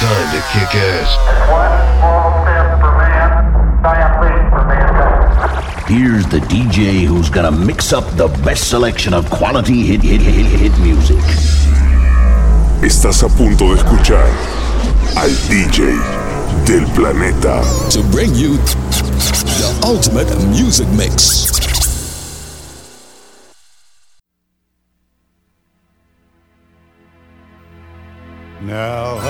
time to kick ass. One small step for man, giant leap for mankind. Here's the DJ who's gonna mix up the best selection of quality hit hit hit hit music. Estás a punto de escuchar al DJ del planeta. to bring you the ultimate music mix. Now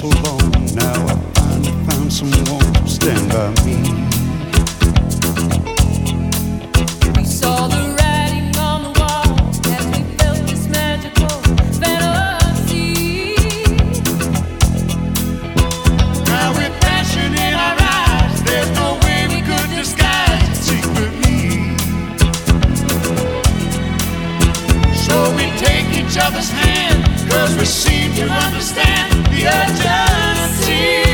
so long. Now I finally found someone to stand by me. We saw the writing on the wall as we felt this magical fantasy. Now with passion in our eyes, there's no way we could disguise it secretly. So we take each other's hand, cause we seem to understand the urgency.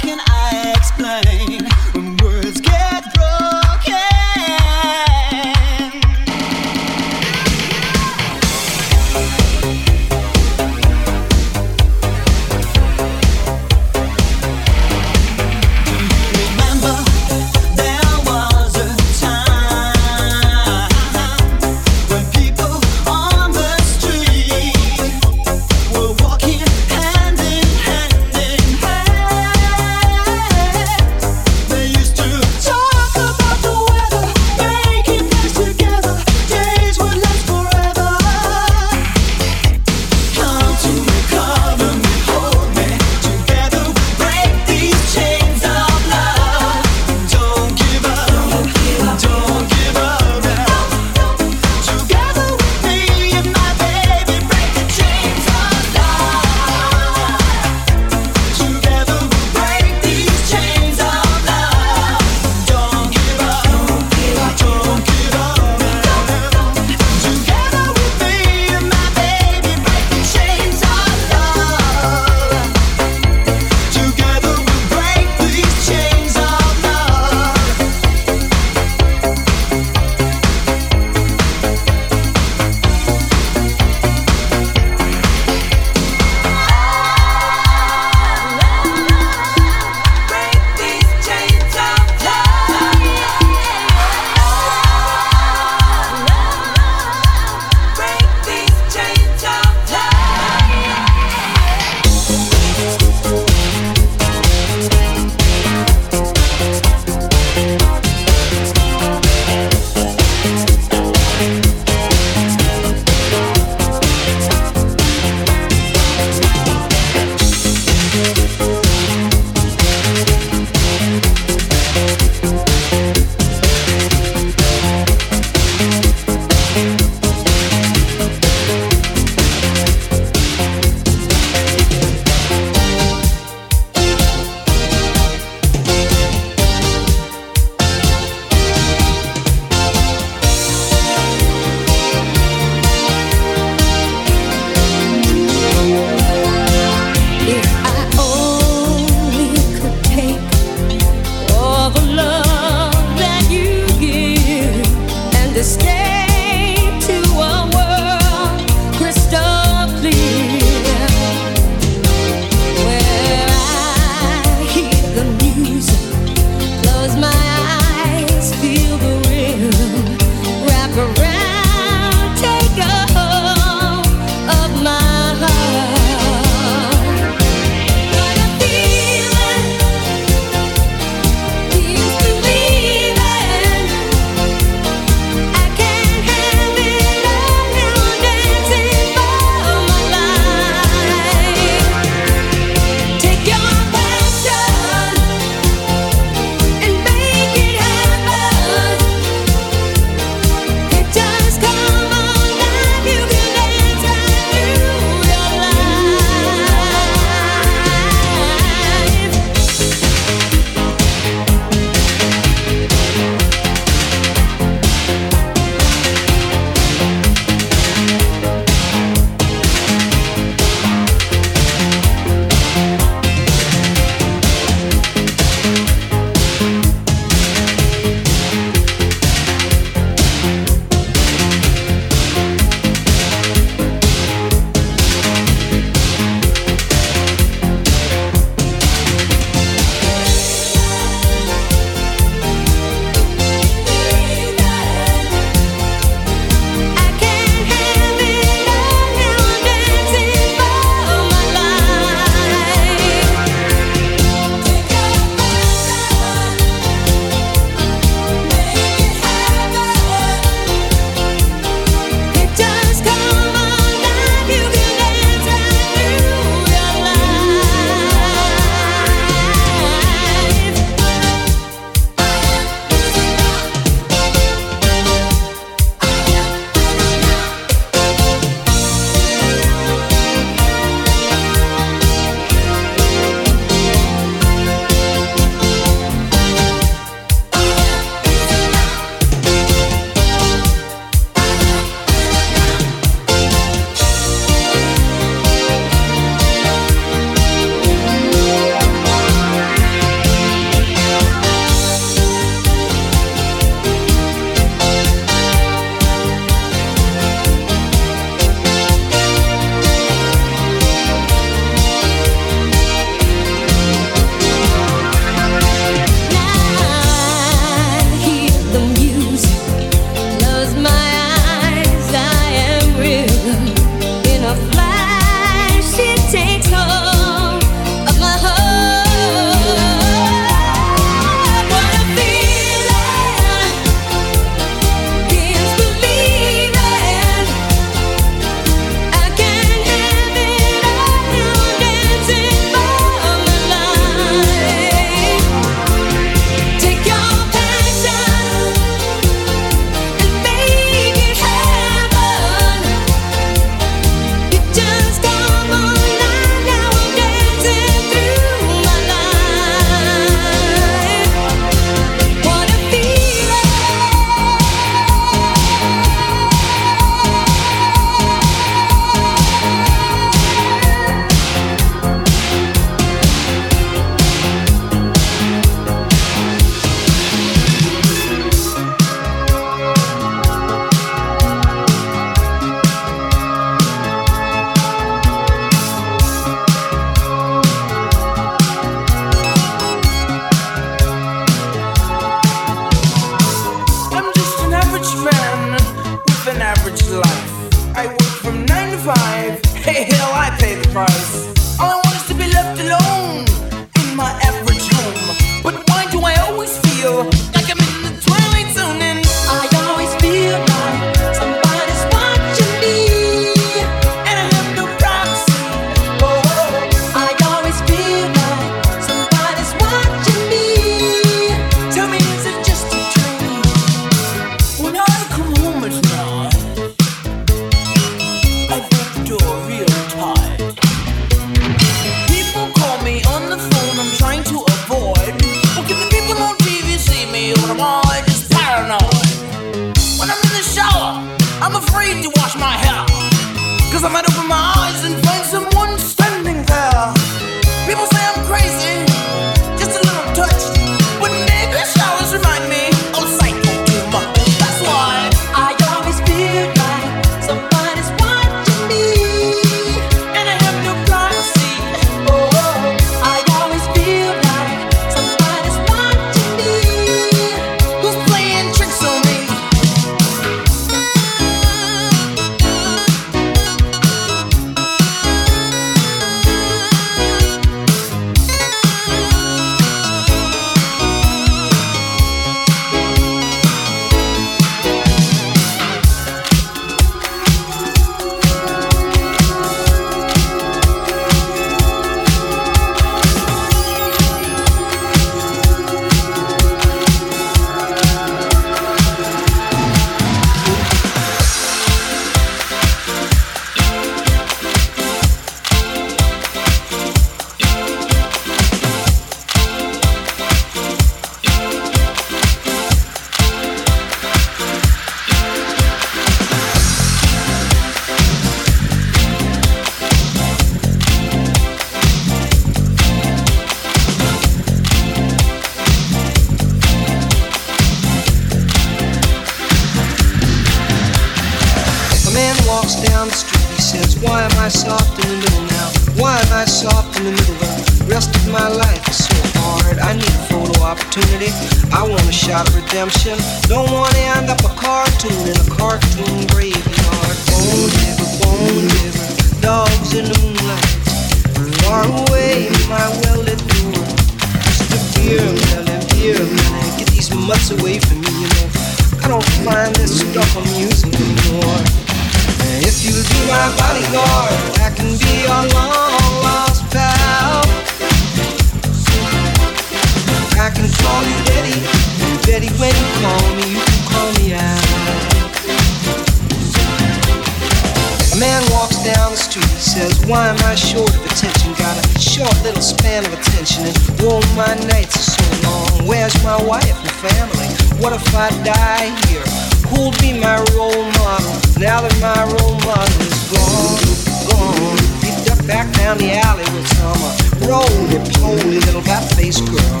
Why am I short of attention? Got a short little span of attention, and all my nights are so long. Where's my wife and family? What if I die here? Who'll be my role model now that my role model is gone? Gone. He ducked back down the alley with some uh, roly poly little fat-faced girl.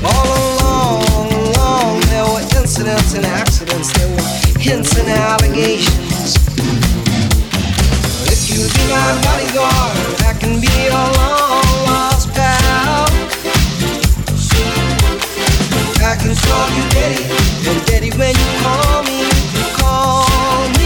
All along, along, there were incidents and accidents, there were hints and allegations i you I can be your long lost pal. I can call you daddy, and daddy when you call me, you call me.